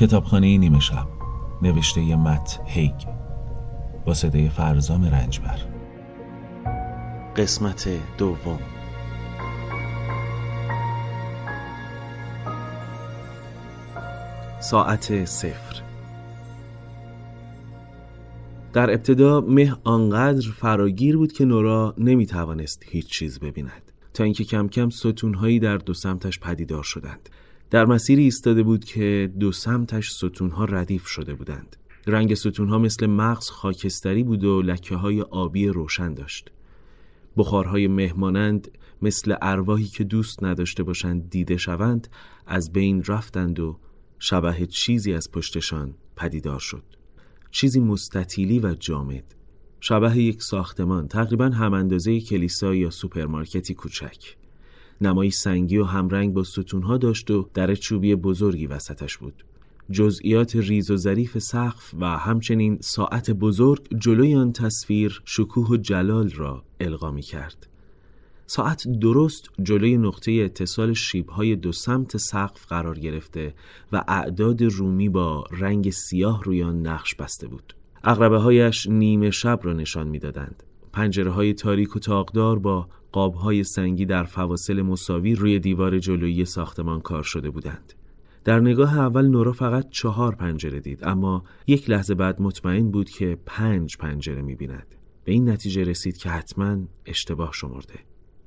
کتابخانه نیمه شب. نوشته مت هیگ. با صدای فرزام رنجبر. قسمت دوم. ساعت صفر. در ابتدا مه آنقدر فراگیر بود که نورا نمی توانست هیچ چیز ببیند. تا اینکه کم کم ستونهایی در دو سمتش پدیدار شدند. در مسیری ایستاده بود که دو سمتش ستونها ردیف شده بودند. رنگ ستونها مثل مغز خاکستری بود و لکه های آبی روشن داشت. بخارهای مه‌مانند مثل ارواحی که دوست نداشته باشند دیده شوند از بین رفتند و شبح چیزی از پشتشان پدیدار شد. چیزی مستطیلی و جامد. شبح یک ساختمان تقریبا هم اندازه کلیسا یا سوپرمارکتی کوچک. نمایی سنگی و همرنگ با ستونها داشت و در چوبی بزرگی وسطش بود. جزئیات ریز و ظریف سقف و همچنین ساعت بزرگ جلوی آن تصویر شکوه و جلال را القا می کرد ساعت درست جلوی نقطه اتصال شیبهای دو سمت سقف قرار گرفته و اعداد رومی با رنگ سیاه روی آن نقش بسته بود. اغربه هایش نیمه شب را نشان می‌دادند. پنجره های تاریک و تاقدار با قاب های سنگی در فواصل مساوی روی دیوار جلویی ساختمان کار شده بودند. در نگاه اول نورا فقط چهار پنجره دید اما یک لحظه بعد مطمئن بود که پنج پنجره می‌بیند. به این نتیجه رسید که حتما اشتباه شمرده.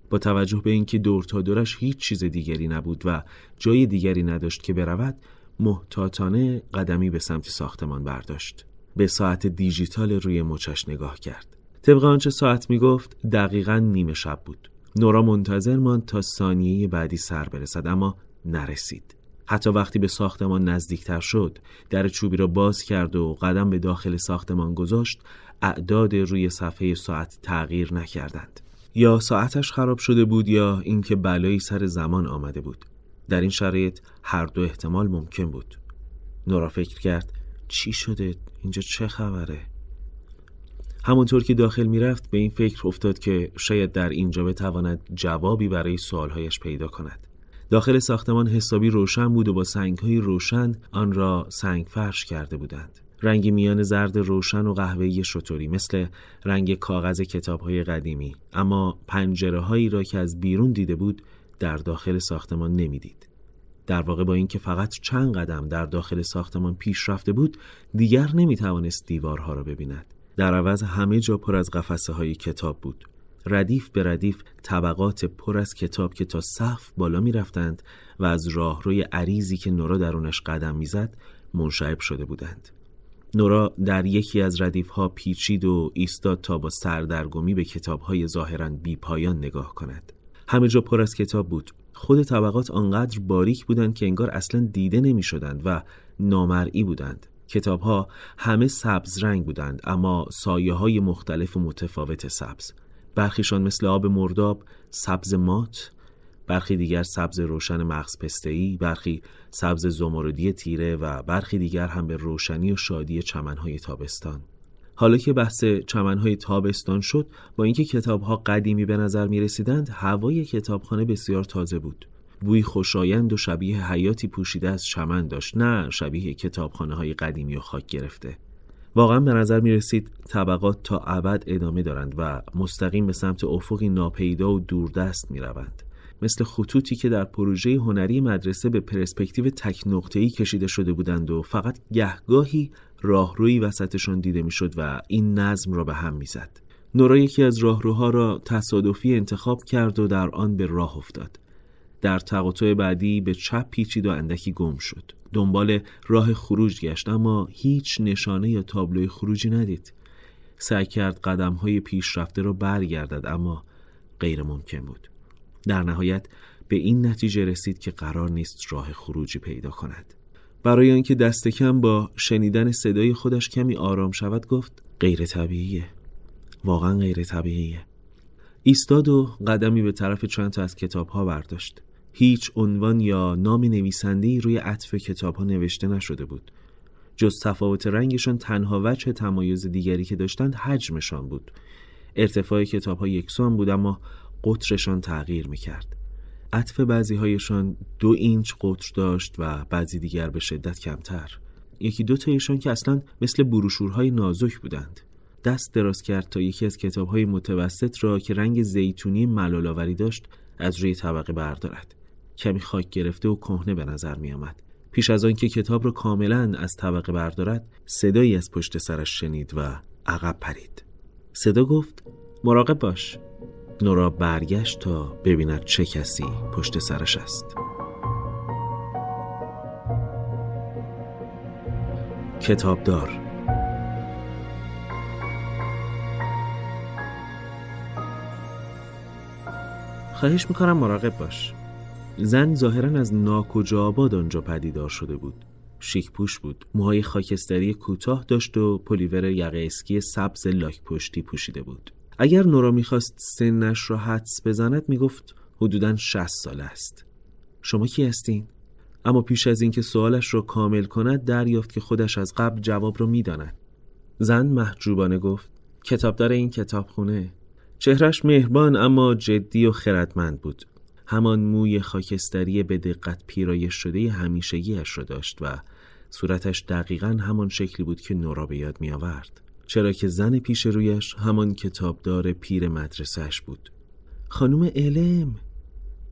با توجه به اینکه دور تا دورش هیچ چیز دیگری نبود و جای دیگری نداشت که برود محتاطانه قدمی به سمت ساختمان برداشت. به ساعت دیجیتال روی مچش نگاه کرد. طبق آنچه ساعت می‌گفت دقیقا نیمه شب بود. نورا منتظر ماند تا ثانیه بعدی سر برسد اما نرسید. حتی وقتی به ساختمان نزدیکتر شد در چوبی را باز کرد و قدم به داخل ساختمان گذاشت اعداد روی صفحه ساعت تغییر نکردند. یا ساعتش خراب شده بود یا اینکه بلایی سر زمان آمده بود. در این شرایط هر دو احتمال ممکن بود. نورا فکر کرد چی شده؟ اینجا چه خبره؟ همونطور که داخل می‌رفت به این فکر افتاد که شاید در اینجا بتواند جوابی برای سوالهایش پیدا کند. داخل ساختمان حسابی روشن بود و با سنگهای روشن آن را سنگ فرش کرده بودند. رنگی میان زرد روشن و قهوه‌ای شطوری مثل رنگ کاغذ کتابهای قدیمی. اما پنجره هایی را که از بیرون دیده بود در داخل ساختمان نمی‌دید. در واقع با اینکه فقط چند قدم در داخل ساختمان پیش رفته بود دیگر نمی توانست دیوارها را ببیند. در عوض همه جا پر از قفسه های کتاب بود. ردیف به ردیف طبقات پر از کتاب که تا سقف بالا می رفتند و از راهروی عریضی که نورا درونش قدم می‌زد منشعب شده بودند. نورا در یکی از ردیف ها پیچید و ایستاد تا با سردرگمی به کتاب های ظاهرا بی پایان نگاه کند. همه جا پر از کتاب بود. خود طبقات آنقدر باریک بودند که انگار اصلا دیده نمی شدند و نامرئی بودند. کتاب ها همه سبز رنگ بودند اما سایه های مختلف و متفاوت سبز. برخیشان مثل آب مرداب سبز مات برخی دیگر سبز روشن مغز پسته‌ای برخی سبز زمردی تیره و برخی دیگر هم به روشنی و شادی چمنهای تابستان. حالا که بحث چمنهای تابستان شد با اینکه کتابها قدیمی به نظر می رسیدند هوای کتابخانه بسیار تازه بود. بوی خوشایند و شبیه حیاتی پوشیده از چمن داشت نه شبیه کتابخانه های قدیمی و خاک گرفته واقعا به نظر می رسید طبقات تا ابد ادامه دارند و مستقیم به سمت افقی ناپیدا و دوردست می روند. مثل خطوطی که در پروژه هنری مدرسه به پرسپکتیو تک نقطه‌ای کشیده شده بودند و فقط گهگاهی راهروی وسطشان دیده می‌شد و این نظم را به هم می‌زد. نورا یکی از راهروها را تصادفی انتخاب کرد و در آن به راه افتاد. در تقاطع بعدی به چپ پیچید و اندکی گم شد. دنبال راه خروج گشت اما هیچ نشانه یا تابلوی خروجی ندید. سعی کرد قدم های پیشرفته را برگردد اما غیر ممکن بود. در نهایت به این نتیجه رسید که قرار نیست راه خروجی پیدا کند. برای آنکه دست کم با شنیدن صدای خودش کمی آرام شود گفت غیر طبیعیه واقعا غیر طبیعیه ایستاد و قدمی به طرف چند تا از کتاب ها برداشت هیچ عنوان یا نام نویسنده روی عطف کتاب ها نوشته نشده بود. جز تفاوت رنگشان تنها وجه تمایز دیگری که داشتند حجمشان بود. ارتفاع کتاب ها یکسان بود اما قطرشان تغییر می‌کرد. عطف بعضی هایشان دو اینچ قطر داشت و بعضی دیگر به شدت کمتر. یکی دو تایشان که اصلا مثل بروشورهای نازک بودند. دست دراز کرد تا یکی از کتابهای متوسط را که رنگ زیتونی ملالاوری داشت از روی طبقه بردارد. کمی خاک گرفته و کهنه به نظر می آمد. پیش از آن که کتاب را کاملا از طبقه بردارد صدایی از پشت سرش شنید و عقب پرید. صدا گفت مراقب باش. نورا برگشت تا ببیند چه کسی پشت سرش است. کتابدار خواهش می‌کنم مراقب باش. زن ظاهرا از ناکجا آباد آنجا پدیدار شده بود. شیک پوش بود. موهای خاکستری کوتاه داشت و پلیور یقه اسکی سبز لاک پشتی پوشیده بود. اگر نورا می‌خواست سنش را حدس بزند می‌گفت حدودا 60 ساله است. شما کی هستین؟ اما پیش از اینکه سوالش را کامل کند دریافت که خودش از قبل جواب را می‌داند. زن محجوبانه گفت کتابدار این کتابخونه. چهرش مهربان اما جدی و خردمند بود. همان موی خاکستری به دقت پیرایش شده همیشگیش را داشت و صورتش دقیقا همان شکلی بود که نورا به یاد می آورد. چرا که زن پیش رویش همان کتابدار پیر مدرسهش بود. خانم علم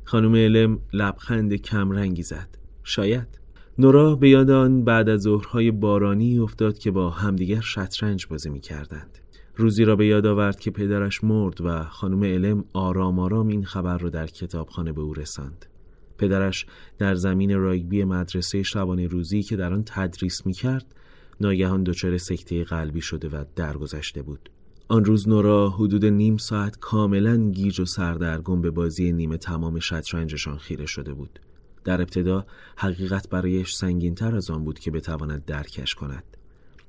خانم علم لبخند کمرنگی زد. شاید نورا به یاد آن بعد از ظهرهای بارانی افتاد که با همدیگر شطرنج بازی می کردند. روزی را به یاد آورد که پدرش مرد و خانم علم آرام آرام این خبر را در کتابخانه به او رساند. پدرش در زمین رایگبی مدرسه شبانه روزی که در آن تدریس می کرد ناگهان دچار سکته قلبی شده و درگذشته بود. آن روز نورا حدود نیم ساعت کاملا گیج و سردرگم به بازی نیمه تمام شطرنجشان خیره شده بود. در ابتدا حقیقت برایش سنگینتر از آن بود که بتواند درکش کند.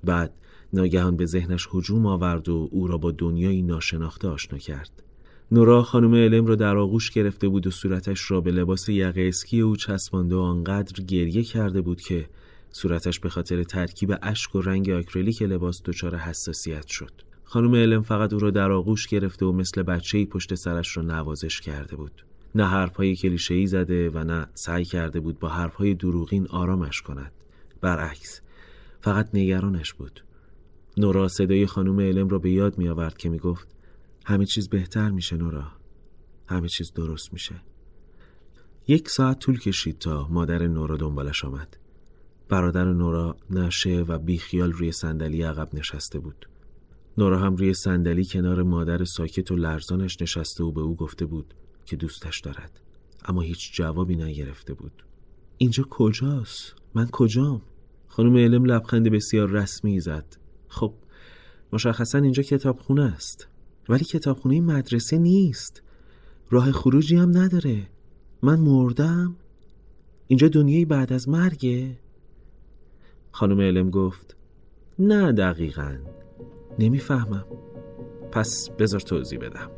بعد ناگهان به ذهنش هجوم آورد و او را با دنیایی ناشناخته آشنا کرد. نورا خانم الم را در آغوش گرفته بود و صورتش را به لباس یقه اسکی او چسبانده و آنقدر گریه کرده بود که صورتش به خاطر ترکیب اشک و رنگ آکریلیک لباس دچار حساسیت شد. خانم علم فقط او را در آغوش گرفته و مثل بچه‌ای پشت سرش را نوازش کرده بود. نه حرفهای کلیشه‌ای زده و نه سعی کرده بود با حرفهای دروغین آرامش کند. برعکس فقط نگرانش بود. نورا صدای خانم علم را به یاد می آورد که می گفت همه چیز بهتر میشه نورا. همه چیز درست میشه. یک ساعت طول کشید تا مادر نورا دنبالش آمد. برادر نورا نشه و بیخیال روی صندلی عقب نشسته بود. نورا هم روی صندلی کنار مادر ساکت و لرزانش نشسته و به او گفته بود که دوستش دارد اما هیچ جوابی نگرفته بود. اینجا کجاست؟ من کجام؟ خانم علم لبخند بسیار رسمی زد. خب مشخصا اینجا کتابخونه است. ولی کتابخونه مدرسه نیست. راه خروجی هم نداره. من مردم. اینجا دنیای بعد از مرگه. خانم علم گفت نه دقیقا. نمی‌فهمم. پس بذار توضیح بدم.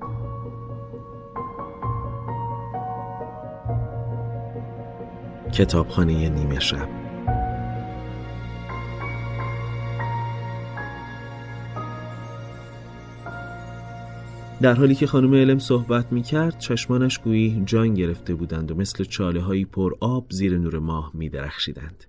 کتابخانه نیمه شب. در حالی که خانم علم صحبت می کرد چشمانش گویی جان گرفته بودند و مثل چاله هایی پر آب زیر نور ماه می درخشیدند.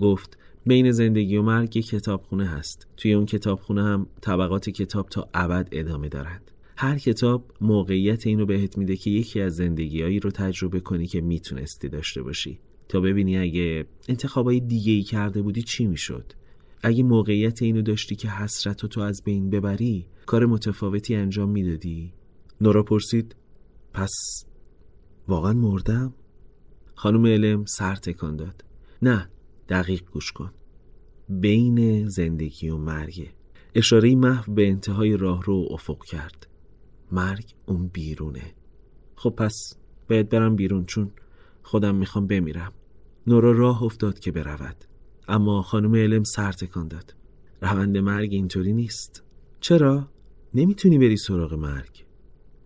گفت بین زندگی و مرگ یک کتابخونه هست. توی اون کتابخونه هم طبقات کتاب تا ابد ادامه دارند. هر کتاب موقعیت اینو بهت میده که یکی از زندگیهایی رو تجربه کنی که می‌تونستی داشته باشی تا ببینی اگه انتخابای دیگه ای کرده بودی چی می‌شد اگه موقعیت اینو داشتی که حسرت تو از بین ببری کار متفاوتی انجام می‌دادی؟ نورا پرسید. پس واقعا مردم؟ خانم علم سر تکان داد. نه دقیق گوش کن. بین زندگی و مرگ. اشاره محو به انتهای راه رو افق کرد. مرگ اون بیرونه. خب پس باید برم بیرون چون خودم می‌خوام بمیرم. نورا راه افتاد که برود. اما خانم علم سر تکان داد. روند مرگ اینطوری نیست. چرا؟ نمی‌تونی بری سراغ مرگ.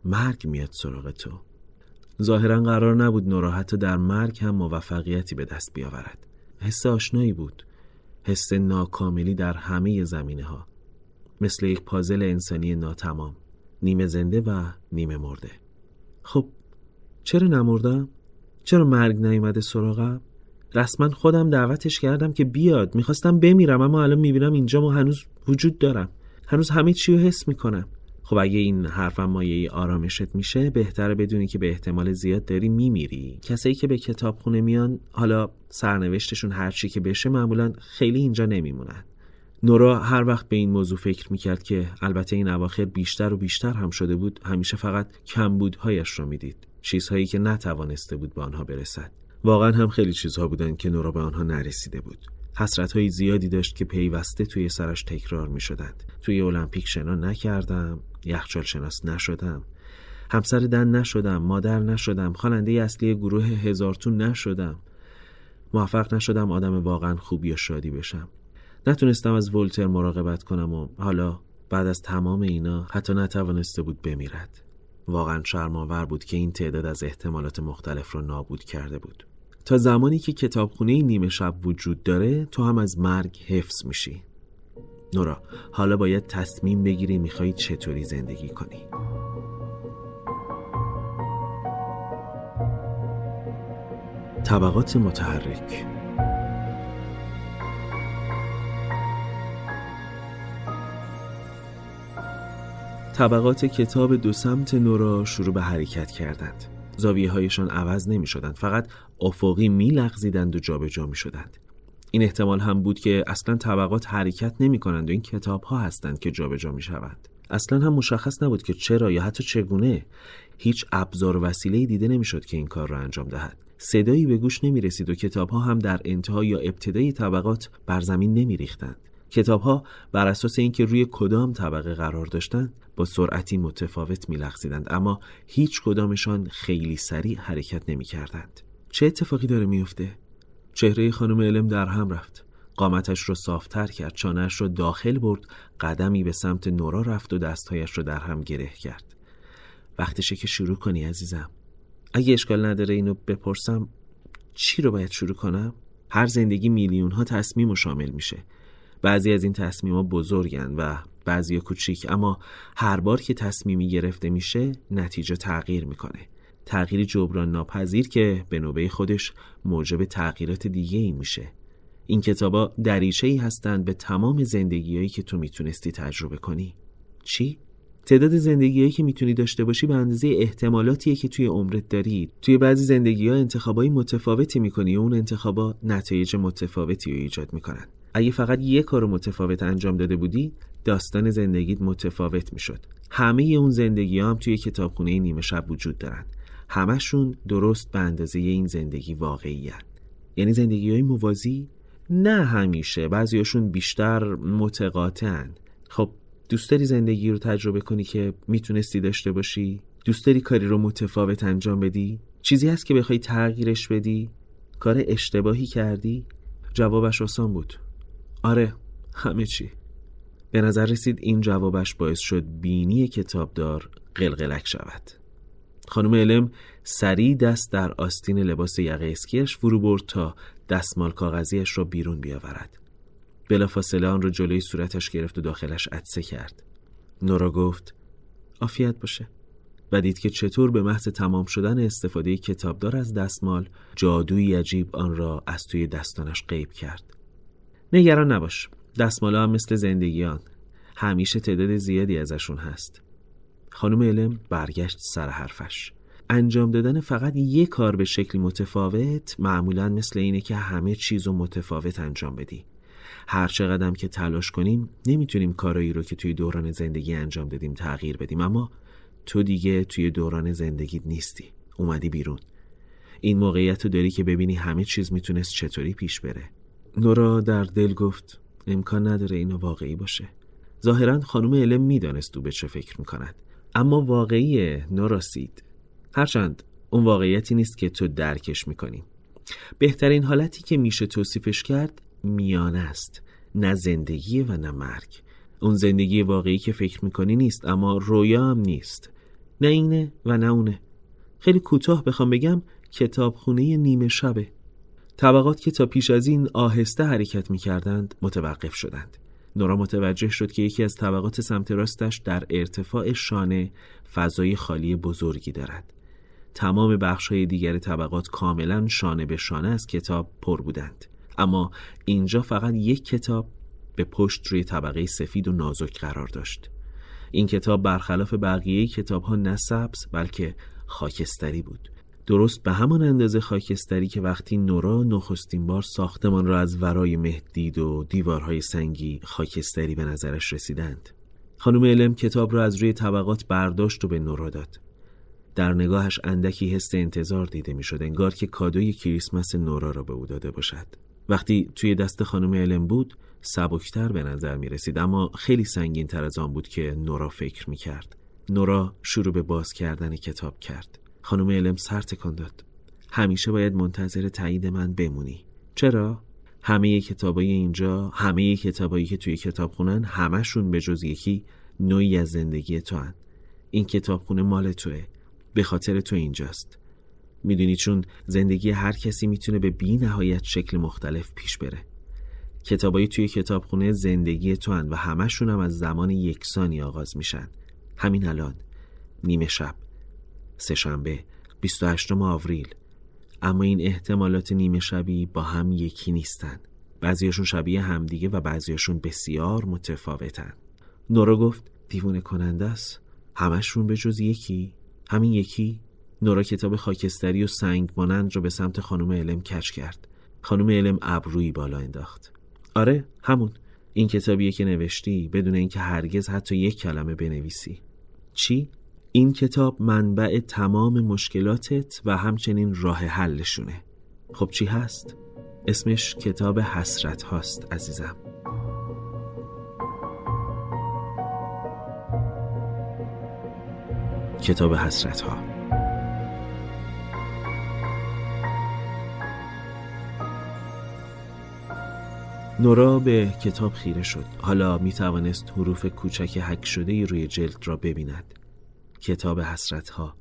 مرگ میاد سراغ تو. ظاهرا قرار نبود نورا حتی در مرگ هم موفقیتی به دست بیاورد. حس آشنایی بود. حس ناکاملی در همه زمینه ها مثل یک پازل انسانی ناتمام. نیمه زنده و نیمه مرده. خب چرا نمردم؟ چرا مرگ نیومده سراغم؟ رسما خودم دعوتش کردم که بیاد. می‌خواستم بمیرم اما الان می‌بینم اینجا ما هنوز وجود دارم. هنوز همه چی رو حس می‌کنم. خب اگه این حرفم مایه آرامشت میشه بهتره بدونی که به احتمال زیاد داری میمیری. کسایی که به کتابخونه میان حالا سرنوشتشون هرچی که بشه معمولا خیلی اینجا نمیمونن. نورا هر وقت به این موضوع فکر می‌کرد که البته این اواخر بیشتر و بیشتر هم شده بود همیشه فقط کمبودهایش را می‌دید. چیزهایی که نتوانسته بود به آنها برسد. واقعا هم خیلی چیزها بودند که نورا به آنها نرسیده بود. حسرت های زیادی داشت که پیوسته توی سرش تکرار می شدند. توی المپیک شنا نکردم یخچال شناس نشدم. همسر دن نشدم مادر نشدم خواننده اصلی گروه هزارتون نشدم. موفق نشدم آدم واقعا خوبی و شادی بشم. نتونستم از ولتر مراقبت کنم و حالا بعد از تمام اینا حتی نتوانسته بود بمیرد. واقعا شرماور بود که این تعداد از احتمالات مختلف رو نابود کرده بود. تا زمانی که کتابخونه نیمه شب وجود داره تو هم از مرگ حفظ میشی. نورا حالا باید تصمیم بگیری می‌خوای چطوری زندگی کنی. طبقات متحرک. طبقات کتاب دو سمت نورا شروع به حرکت کردند. زاویه هایشان عوض نمی شدند فقط افقی می لغزیدند و جابجا می شدند این احتمال هم بود که اصلا طبقات حرکت نمی کنند و این کتاب ها هستند که جابجا می شوند اصلا هم مشخص نبود که چرا یا حتی چگونه هیچ ابزار وسیله دیده نمی‌شد که این کار را انجام دهد. صدایی به گوش نمی رسید و کتاب ها هم در انتها یا ابتدای طبقات بر زمین نمی ریختند کتاب ها بر اساس اینکه روی کدام طبقه قرار داشتند با سرعتی متفاوت میلغزیدند اما هیچ کدامشان خیلی سریع حرکت نمی کردند. چه اتفاقی داره میفته؟ چهره خانم علم در هم رفت. قامتش رو صافتر کرد چانهش رو داخل برد قدمی به سمت نورا رفت و دستهایش رو در هم گره کرد وقتشه که شروع کنی عزیزم اگه اشکال نداره اینو بپرسم چی رو باید شروع کنم؟ هر زندگی میلیون ها تصمیم و شامل میشه بعضی از این تصمیم ها بزرگن و بعضی کوچیک اما هر بار که تصمیمی گرفته میشه نتیجه تغییر می‌کنه. تغییری جبران ناپذیر که به نوبه خودش موجب تغییرات دیگه ای میشه. این کتابا دریچه ای هستند به تمام زندگیهایی که تو می‌تونستی تجربه کنی. چی؟ تعداد زندگیهایی که می‌تونی داشته باشی به اندازه احتمالاتیه که توی عمرت داری. توی بعضی زندگی ها انتخابای متفاوتی می‌کنی و اون انتخابا نتایج متفاوتی رو ایجاد می‌کنن. اگه فقط یه کار متفاوت انجام داده بودی داستان زندگیت متفاوت می‌شد. همه اون زندگی هم توی کتابخونه نیمه شب وجود دارن. همشون درست به اندازه این زندگی واقعی. یعنی زندگی های موازی نه همیشه بعضیاشون بیشتر متقاطعن خب دوست داری زندگی رو تجربه کنی که می‌تونستی داشته باشی؟ دوست داری کاری رو متفاوت انجام بدی؟ چیزی هست که بخوای تغییرش بدی؟ کار اشتباهی کردی؟ جوابش آسان بود. آره همه چی. به نظر رسید این جوابش باعث شد بینی کتابدار قلقلک شود. خانم علم سریع دست در آستین لباس یقه اسکیش فرو برد تا دستمال کاغذیش را بیرون بیاورد. بلافاصله آن را جلوی صورتش گرفت و داخلش عدسه کرد. نورا گفت آفیت باشه. و دید که چطور به محض تمام شدن استفاده کتابدار از دستمال جادوی عجیب آن را از توی دستانش غیب کرد. نگران نباش دستمالا هم مثل زندگیان. همیشه تعداد زیادی ازشون هست. خانم علم برگشت سر حرفش. انجام دادن فقط یک کار به شکلی متفاوت معمولا مثل اینه که همه چیز رو متفاوت انجام بدی. هر چقدر که تلاش کنیم نمی‌تونیم کارایی رو که توی دوران زندگی انجام دادیم تغییر بدیم. اما تو دیگه توی دوران زندگیت نیستی. اومدی بیرون. این موقعیت رو داری که ببینی همه چیز می‌تونست چطوری پیش بره. نورا در دل گفت امکان نداره اینو واقعی باشه. ظاهرا خانم علم می‌دانست او به چه فکر می‌کند. اما واقعیه نوراسید هرچند اون واقعیتی نیست که تو درکش می‌کنی. بهترین حالتی که میشه توصیفش کرد میانه است نه زندگی و نه مرگ. اون زندگی واقعی که فکر می‌کنی نیست اما رویا هم نیست. نه اینه و نه اونه. خیلی کوتاه بخوام بگم کتابخونه نیمه شبه. طبقات که تا پیش از این آهسته حرکت می کردند متوقف شدند. نورا متوجه شد که یکی از طبقات سمت راستش در ارتفاع شانه فضای خالی بزرگی دارد. تمام بخش دیگر طبقات کاملا شانه به شانه از کتاب پر بودند. اما اینجا فقط یک کتاب به پشت روی طبقه سفید و نازک قرار داشت. این کتاب برخلاف بقیه کتاب ها نه سبز بلکه خاکستری بود. درست به همان اندازه خاکستری که وقتی نورا نخستین بار ساختمان را از ورای مهدید و دیوارهای سنگی خاکستری به نظرش رسیدند. خانم علم کتاب را از روی طبقات برداشت و به نورا داد. در نگاهش اندکی حس انتظار دیده می‌شد انگار که کادوی کریسمس نورا را به او داده باشد. وقتی توی دست خانم علم بود سبکتر به نظر می رسید اما خیلی سنگین تر از آن بود که نورا فکر می کرد نورا شروع به باز کردن کتاب کرد. خانم علم سر تکان داد. همیشه باید منتظر تایید من بمونی. چرا؟ همه کتابای اینجا همه کتابایی که توی کتابخونن همشون به جز یکی نوعی از زندگی تو هن. این کتابخونه مال توه. به خاطر تو اینجاست. می‌دونی چون زندگی هر کسی می‌تونه به بی نهایت شکل مختلف پیش بره. کتابایی توی کتابخونه زندگی تو هن و همشون هم از زمان یکسانی آغاز میشن. همین الان. نیمه شب. سهشنبه 28 آوریل. اما این احتمالات نیمه شبی با هم یکی نیستن. بعضیاشون شبیه همدیگه و بعضیاشون بسیار متفاوتن. نورا گفت دیوونه کننده است. همشون به جز یکی. همین یکی؟ نورا کتاب خاکستری و سنگ مانند را به سمت خانم علم کش کرد. خانم علم ابرویی بالا انداخت. آره همون. این کتابیه که نوشتی بدون اینکه هرگز حتی یک کلمه بنویسی. چی؟ این کتاب منبع تمام مشکلاتت و همچنین راه حلشونه. خب چی هست؟ اسمش کتاب حسرت هاست عزیزم. کتاب حسرت ها. نورا به کتاب خیره شد. حالا می توانست حروف کوچک حک شده روی جلد را ببیند. کتاب حسرت ها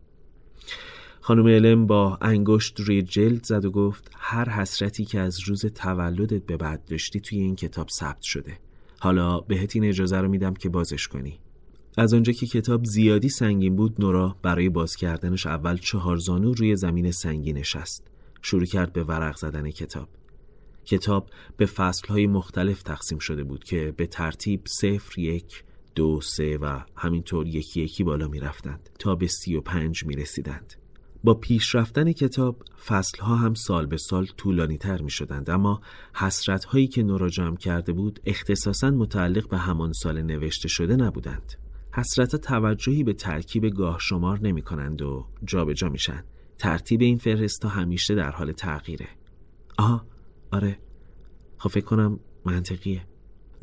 خانم علم با انگشت روی جلد زد و گفت هر حسرتی که از روز تولدت به بعد داشتی توی این کتاب ثبت شده. حالا بهت این اجازه رو میدم که بازش کنی. از آنجا که کتاب زیادی سنگین بود نورا برای باز کردنش اول چهار زانو روی زمین سنگی نشست. شروع کرد به ورق زدن کتاب. کتاب به فصلهای مختلف تقسیم شده بود که به ترتیب صفر یک دو سه و همینطور یکی یکی بالا می رفتند تا به سی و پنج می رسیدند. با پیش رفتن کتاب فصلها هم سال به سال طولانی تر می شدند اما حسرت هایی که نورا جمع کرده بود اختصاصا متعلق به همان سال نوشته شده نبودند. حسرت توجهی به ترکیب گاه شمار نمی کنند و جابجا جا میشن. ترتیب این فهرست همیشه در حال تغییره. آها آره خب فکر کنم منطقیه.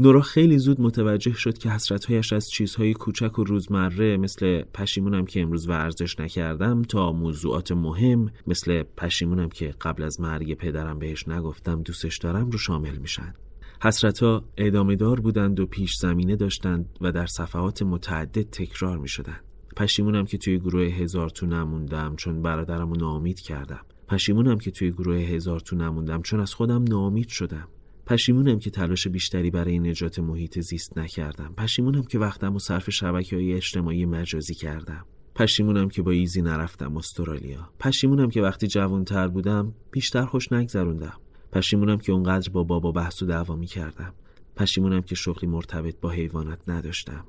نورا خیلی زود متوجه شد که حسرتهایش از چیزهای کوچک و روزمره مثل پشیمونم که امروز ورزش نکردم تا موضوعات مهم مثل پشیمونم که قبل از مرگ پدرم بهش نگفتم دوستش دارم رو شامل میشن. حسرتها ادامه دار بودند و پیش زمینه داشتند و در صفحات متعدد تکرار می شدند. پشیمونم که توی گروه هزار تو نموندم چون برادرم رو نامید کردم. پشیمونم که توی گروه هزار تو نموندم چون از خودم نامید شدم. پشیمونم که تلاش بیشتری برای نجات محیط زیست نکردم. پشیمونم که وقتم و صرف شبکه های اجتماعی مجازی کردم. پشیمونم که با ایزی نرفتم استرالیا. پشیمونم که وقتی جوانتر بودم بیشتر خوش نگذروندم. پشیمونم که اونقدر با بابا بحث و دعوا می کردم پشیمونم که شغلی مرتبط با حیوانات نداشتم.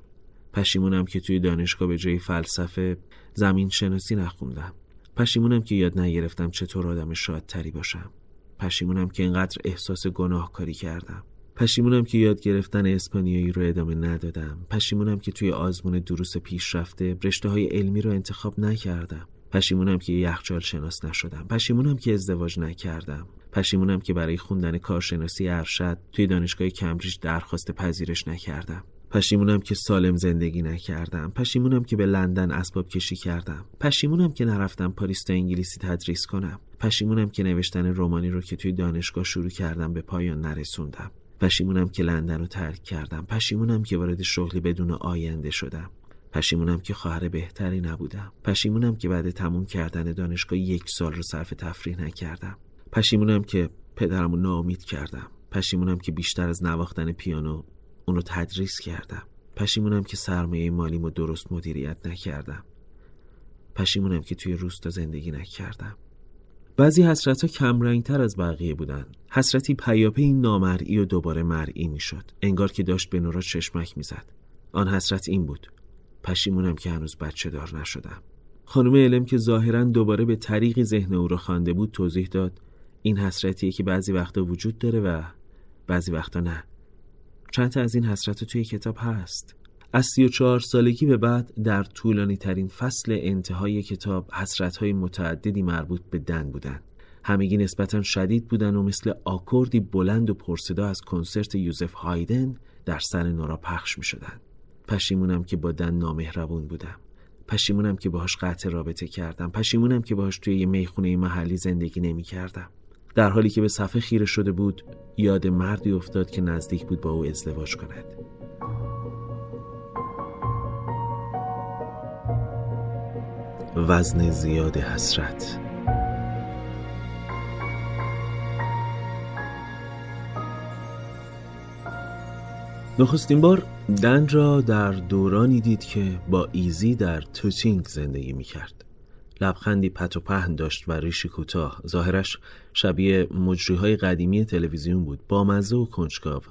پشیمونم که توی دانشگاه به جای فلسفه زمین شناسی نخوندم. پشیمونم که یاد نگرفتم چطور آدم شادتری باشم. پشیمونم که اینقدر احساس گناهکاری کردم. پشیمونم که یاد گرفتن اسپانیایی رو ادامه ندادم. پشیمونم که توی آزمون دروس پیشرفته رشته های علمی رو انتخاب نکردم. پشیمونم که یخچال شناس نشدم. پشیمونم که ازدواج نکردم. پشیمونم که برای خوندن کارشناسی ارشد توی دانشگاه کمبریج درخواست پذیرش نکردم. پشیمونم که سالم زندگی نکردم پشیمونم که به لندن اسباب کشی کردم پشیمونم که نرفتم پاریس تا انگلیسی تدریس کنم پشیمونم که نوشتن رومانی رو که توی دانشگاه شروع کردم به پایان نرسوندم پشیمونم که لندن رو ترک کردم پشیمونم که وارد شغلی بدون آینده شدم پشیمونم که خواهر بهتری نبودم پشیمونم که بعد تموم کردن دانشگاه یک سال رو صرف تفریح نکردم پشیمونم که پدرم رو ناامید کردم پشیمونم که بیشتر از نواختن پیانو اونو تدریس کردم. پشیمونم که سرمایه مالیمو درست مدیریت نکردم. پشیمونم که توی روستا زندگی نکردم. بعضی حسرت ها کمرنگتر از بقیه بودن. حسرتی پیاپی نامرئی و دوباره مرئی می‌شد. انگار که داشت به نورا چشمک می‌زد. آن حسرت این بود. پشیمونم که هنوز بچه دار نشدم. خانم علم که ظاهرا دوباره به طریقی ذهن او را خوانده بود توضیح داد. این حسرتیه که بعضی وقتا وجود داره و بعضی وقتا نه. چند تا از این حسرت توی کتاب هست. از سی و چهار سالگی به بعد در طولانی ترین فصل انتهای کتاب حسرت های متعددی مربوط به دن بودن. همگی نسبتا شدید بودن و مثل آکوردی بلند و پرصدا از کنسرت یوزف هایدن در سر نورا پخش می شدن. پشیمونم که با دن نامهربون بودم. پشیمونم که باهاش قطع رابطه کردم. پشیمونم که باهاش توی یه می‌خونه محلی زندگی نمی کردم در حالی که به صفحه خیره شده بود یاد مردی افتاد که نزدیک بود با او ازدواج کند وزن زیاد حسرت نخستین بار دن را در دورانی دید که با ایزی در توچینگ زندگی می کرد. لبخندی پت و پهن داشت و ریشی کوتاه ظاهرش شبیه مجریهای قدیمی تلویزیون بود با مزه و کنجکاو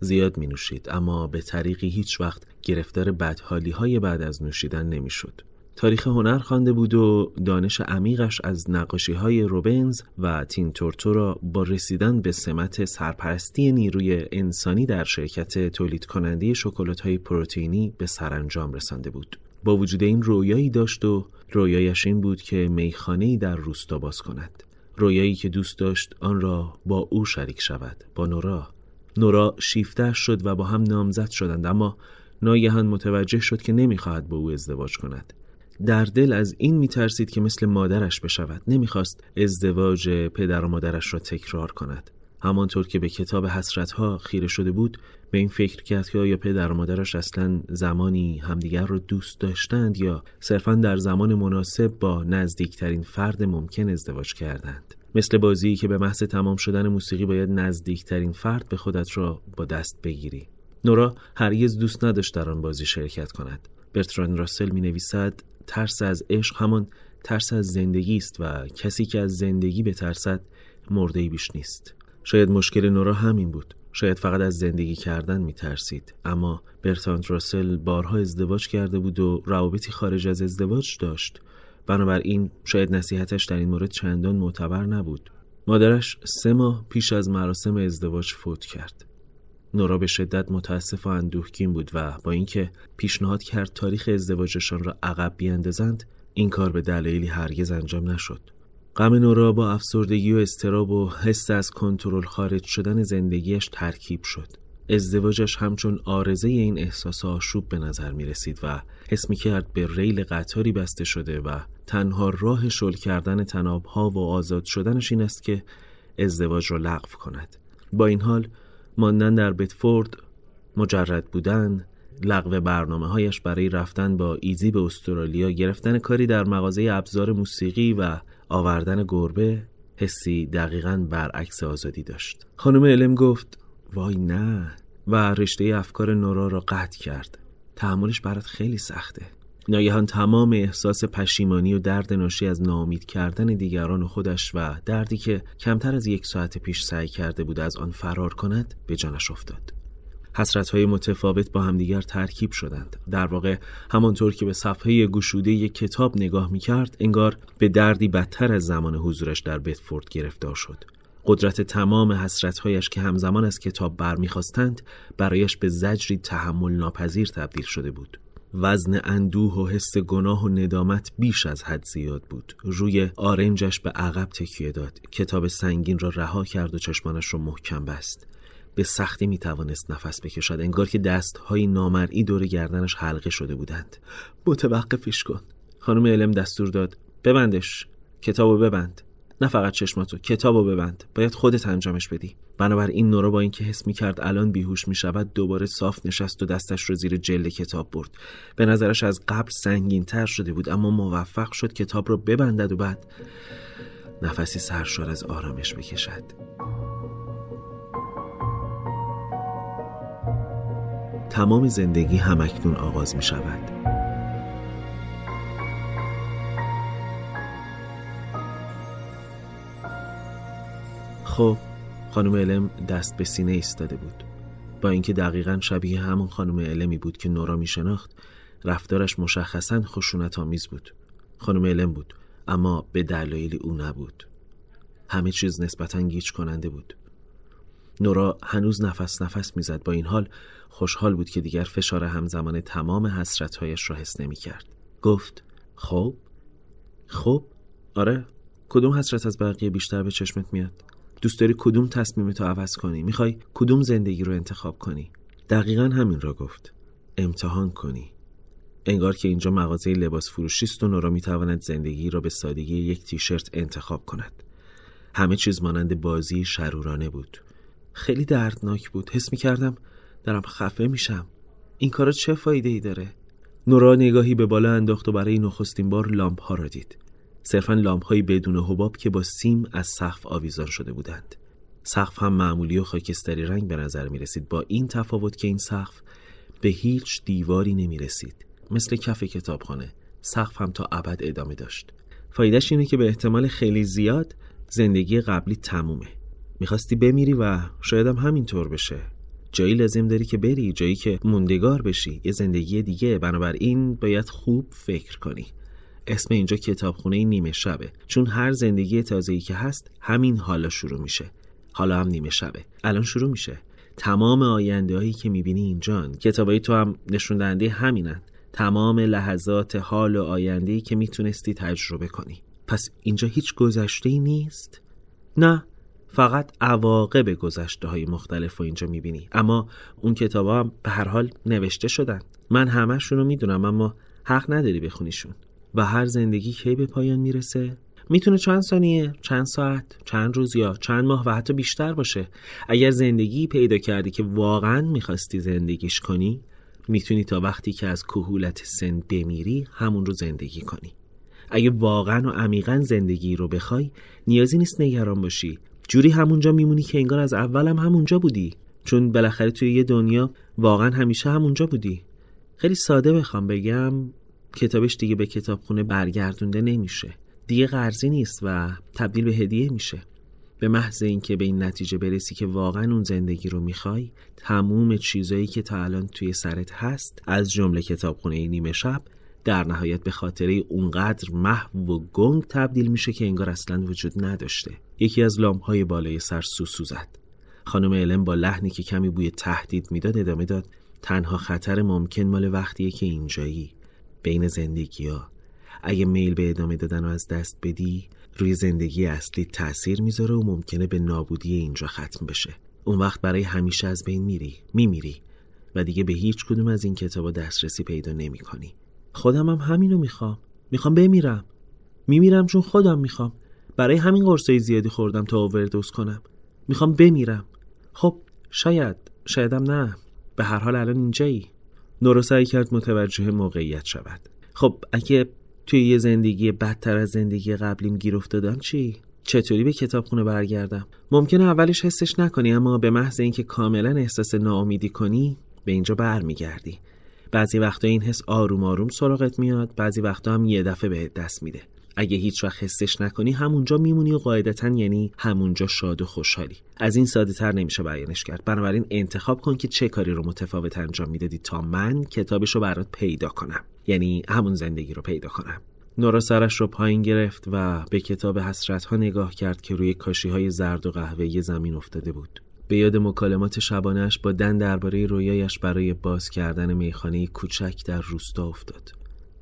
زیاد می نوشید اما به طریقی هیچ وقت گرفتار بدحالی های بعد از نوشیدن نمی شد. تاریخ هنر خوانده بود و دانش عمیقش از نقاشی های روبنز و تین تورتو را با رسیدن به سمت سرپرستی نیروی انسانی در شرکت تولید کننده شکلات های پروتئینی به سرانجام رسانده بود. با وجود این رویایی داشت و رویایش این بود که میخانه در روستا باز کند. رویایی که دوست داشت آن را با او شریک شود با نورا. نورا شیفته شد و با هم نامزد شدند اما ناگهان متوجه شد که نمی‌خواهد با او ازدواج کند. در دل از این میترسید که مثل مادرش بشود. نمی‌خواست ازدواج پدر و مادرش را تکرار کند. همانطور که به کتاب حسرتها خیره شده بود به این فکر کرد که آیا پدر و مادرش اصلا زمانی همدیگر را دوست داشتند یا صرفا در زمان مناسب با نزدیکترین فرد ممکن ازدواج کردند. مثل بازی که به محض تمام شدن موسیقی باید نزدیکترین فرد به خودت را با دست بگیری. نورا هرگز دوست نداشت در آن بازی شرکت کند. برتران راسل می نویسد ترس از عشق همان ترس از زندگی است و کسی که از زندگی بترسد مرده بیش نیست. شاید مشکل نورا همین بود. شاید فقط از زندگی کردن می ترسید اما برتاند راسل بارها ازدواج کرده بود و روابطی خارج از ازدواج داشت. بنابراین شاید نصیحتش در این مورد چندان معتبر نبود. مادرش سه ماه پیش از مراسم ازدواج فوت کرد. نورا به شدت متاسف و اندوهگین بود و با اینکه پیشنهاد کرد تاریخ ازدواجشان را عقب بیاندازند این کار به دلایلی هرگز انجام نشد. غم نورا با افسردگی و استراب و حس از کنترل خارج شدن زندگیش ترکیب شد. ازدواجش همچون آرزه این احساس آشوب به نظر می رسید و حس می کرد به ریل قطاری بسته شده و تنها راه شل کردن تنابها و آزاد شدنش این است که ازدواج را لغو کند. با این حال ماندن در بتفورد مجرد بودن لغو برنامه هایش برای رفتن با ایزی به استرالیا گرفتن کاری در مغازه ابزار موسیقی و آوردن گربه حسی دقیقا برعکس آزادی داشت. خانم علم گفت وای نه. و رشته افکار نورا را قطع کرد. تحملش برات خیلی سخته. ناگهان تمام احساس پشیمانی و درد ناشی از ناامید کردن دیگران و خودش و دردی که کمتر از یک ساعت پیش سعی کرده بود از آن فرار کند به جانش افتاد. حسرت های متفاوت با همدیگر ترکیب شدند. در واقع همانطور که به صفحه گشوده یک کتاب نگاه می کرد انگار به دردی بدتر از زمان حضورش در بتفورد گرفتار شد. قدرت تمام حسرتهایش که همزمان از کتاب برمیخواستند برایش به زجری تحمل ناپذیر تبدیل شده بود. وزن اندوه و حس گناه و ندامت بیش از حد زیاد بود. روی آرنجش به عقب تکیه داد. کتاب سنگین را رها کرد و چشمانش را محکم بست. به سختی می توانست نفس بکشد انگار که دستهای نامرئی دور گردنش حلقه شده بودند. متوقفش کن. خانم علم دستور داد. ببندش. کتابو ببند. نه فقط چشماتو کتابو ببند. باید خودت انجامش بدی. بنابراین نورا با اینکه حس می کرد الان بیهوش می شود دوباره صاف نشست و دستش رو زیر جلد کتاب برد. به نظرش از قبل سنگین تر شده بود اما موفق شد کتاب رو ببندد و بعد نفسی سرشار از آرامش بکشد. تمام زندگی همکنون آغاز می شود. خب خانم علم دست به سینه ایستاده بود. با اینکه دقیقا شبیه همون خانم علمی بود که نورا می شناخت رفتارش مشخصا خشونت آمیز بود. خانم علم بود اما به دلایلی او نبود. همه چیز نسبتا گیج کننده بود. نورا هنوز نفس نفس می‌زد. با این حال خوشحال بود که دیگر فشار همزمان تمام حسرتهایش را حس نمی کرد گفت خب؟ خب؟ آره کدوم حسرت از بقیه بیشتر به چشمت میاد؟ دوست داری کدوم تصمیم تو عوض کنی؟ می‌خوای کدوم زندگی رو انتخاب کنی؟ دقیقا همین را گفت. امتحان کنی. انگار که اینجا مغازه لباس فروشی است و نورا می‌تواند زندگی را به سادگی یک تیشرت انتخاب کند. همه چیز مانند بازی شرورانه بود. خیلی دردناک بود. حس می‌کردم دارم خفه میشم. این کارا چه فایده ای داره؟ نورا نگاهی به بالا انداخت و برای نخستین بار لامپ ها را دید. صرفا لامپ های بدون حباب که با سیم از سقف آویزان شده بودند. سقف هم معمولی و خاکستری رنگ به نظر می رسید با این تفاوت که این سقف به هیچ دیواری نمی رسید مثل کف کتابخانه. سقف هم تا ابد ادامه داشت. فایدهش اینه که به احتمال خیلی زیاد زندگی قبلی تمومه. می‌خواستی بمیری و شاید هم همینطور بشه. جایی لازم داری که بری جایی که موندگار بشی یه زندگی دیگه. بنابراین باید خوب فکر کنی. اسم اینجا کتابخونه نیمه شبه. چون هر زندگی تازه‌ای که هست همین حالا شروع میشه. حالا هم نیمه شبه. الان شروع میشه. تمام آینده هایی که می‌بینی اینجان کتابایی تو هم نشون دهنده همینن تمام لحظات حال و آینده که می‌تونستی تجربه کنی. پس اینجا هیچ گذشته ای نیست؟ نه. فقط عواقب گذشته های مختلف رو اینجا می‌بینی اما اون کتاب هم به هر حال نوشته شدن من همهشون رو می‌دونم اما حق نداری بخونیشون و هر زندگی کی به پایان می‌رسه می‌تونه چند ثانیه، چند ساعت، چند روز یا چند ماه و حتی بیشتر باشه. اگر زندگی پیدا کردی که واقعا می‌خواستی زندگیش کنی، می‌تونی تا وقتی که از کهولت سن بمیری همون رو زندگی کنی. اگه واقعا و عمیقا زندگی رو بخوای، نیازی نیست نگران باشی. جوری همونجا میمونی که انگار از اولم هم همونجا بودی. چون بالاخره توی یه دنیا واقعا همیشه همونجا بودی. خیلی ساده بخوام بگم کتابش دیگه به کتابخونه برگردونده نمیشه دیگه قرضی نیست و تبدیل به هدیه میشه به محض اینکه به این نتیجه برسی که واقعا اون زندگی رو می‌خوای تموم چیزایی که تا الان توی سرت هست از جمله کتابخونه نیمه شب در نهایت به خاطره اونقدر محو و گنگ تبدیل میشه که انگار اصلا وجود نداشته. یکی از های بالای سر سوسو زد. خانم علم با لحنی که کمی بوی تهدید می‌داد ادامه داد تنها خطر ممکن مال وقتیه که اینجایی. بین زندگی ها اگه میل به ادامه دادن و از دست بدی روی زندگی اصلی تاثیر می‌ذاره و ممکنه به نابودی اینجا ختم بشه. اون وقت برای همیشه از بین میری میمیری و دیگه به هیچ کدوم از این کتابا دسترسی پیدا نمی کنی. خودم هم همینو می‌خوام. می‌خوام بمیرم. میمیرم چون خودم می‌خوام. برای همین قرصای زیادی خوردم تا اووردوز کنم. می‌خوام بمیرم. خب شاید. شایدم نه. به هر حال الان اینجایی. نورو سعی کرد متوجه موقعیت شود. خب اگه توی یه زندگی بدتر از زندگی قبلیم گیر افتادم چی؟ چطوری به کتابخونه برگردم؟ ممکنه اولش حسش نکنی اما به محض اینکه کاملا احساس ناامیدی کنی به اینجا برمیگردی. بعضی وقتا این حس آروم آروم سراغت میاد بعضی وقتا هم یه دفعه به دست میده. اگه هیچ وقت حسش نکنی همونجا میمونی و قاعدتا یعنی همونجا شاد و خوشحالی. از این ساده تر نمیشه بیانش کرد. بنابراین انتخاب کن که چه کاری رو متفاوت انجام می‌دادی تا من کتابش رو برات پیدا کنم. یعنی همون زندگی رو پیدا کنم. نورا سرش رو پایین گرفت و به کتاب حسرت ها نگاه کرد که روی کاشی های زرد و قهوه زمین افتاده بود. به یاد مکالمات شبانش با دن درباره رویایش برای باز کردن میخانه کوچک در روستا افتاد.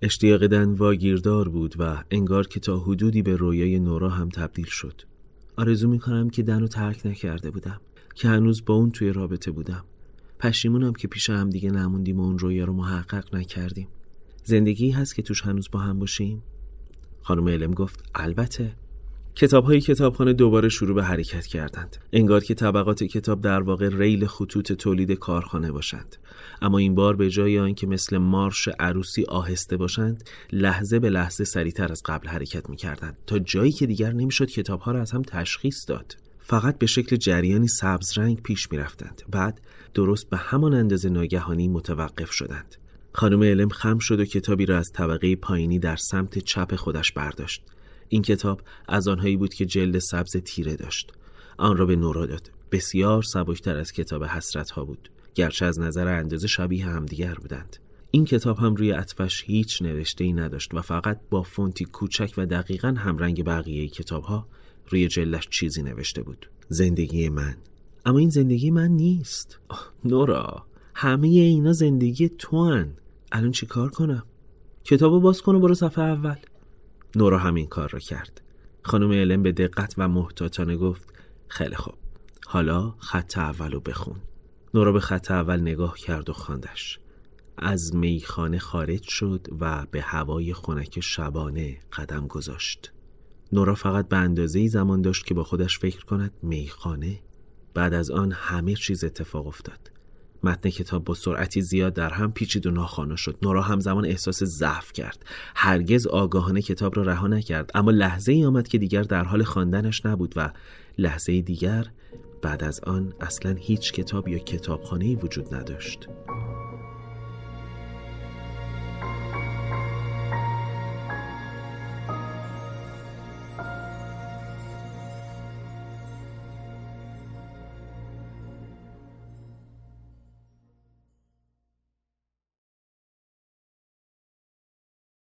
اشتیاق دن واگیردار بود و انگار که تا حدودی به رویای نورا هم تبدیل شد. آرزو می‌کنم که دن رو ترک نکرده بودم که هنوز با اون توی رابطه بودم. پشیمونم که پیش هم دیگه نموندیم و اون رویا رو محقق نکردیم. زندگی هست که توش هنوز با هم باشیم؟ خانم علم گفت البته. کتاب های کتابخانه دوباره شروع به حرکت کردند. انگار که طبقات کتاب در واقع ریل خطوط تولید کارخانه باشند. اما این بار به جای آنکه مثل مارش عروسی آهسته باشند لحظه به لحظه سریعتر از قبل حرکت می کردند تا جایی که دیگر نمی‌شد کتاب ها را از هم تشخیص داد. فقط به شکل جریانی سبز رنگ پیش می رفتند. بعد درست به همان اندازه ناگهانی متوقف شدند. خانم علم خم شد و کتابی را از طبقه پایینی در سمت چپ خودش برداشت. این کتاب از آنهایی بود که جلد سبز تیره داشت. آن را به نورا داد. بسیار سبکتر از کتاب حسرت ها بود. گرچه از نظر اندازه شبیه همدیگر بودند. این کتاب هم روی عطفش هیچ نوشته ای نداشت و فقط با فونتی کوچک و دقیقا همرنگ بقیه کتاب ها روی جلش چیزی نوشته بود. زندگی من. اما این زندگی من نیست. نورا همه اینا زندگی تو هن. الان چی کار کنم؟ کتابو باز کن و برو صفحه اول. نورا همین کار را کرد. خانم علم به دقت و محتاطانه گفت خیلی خوب. حالا خط اولو بخون. نورا به خط اول نگاه کرد و خواندش. از میخانه خارج شد و به هوای خنک شبانه قدم گذاشت. نورا فقط به اندازه زمان داشت که با خودش فکر کند میخانه بعد از آن همه چیز اتفاق افتاد. متن کتاب با سرعتی زیاد در هم پیچید و ناخوانا شد. نورا همزمان احساس ضعف کرد. هرگز آگاهانه کتاب را رها نکرد. اما لحظه ای آمد که دیگر در حال خواندنش نبود و لحظه دیگر بعد از آن اصلا هیچ کتاب یا کتابخانه وجود نداشت.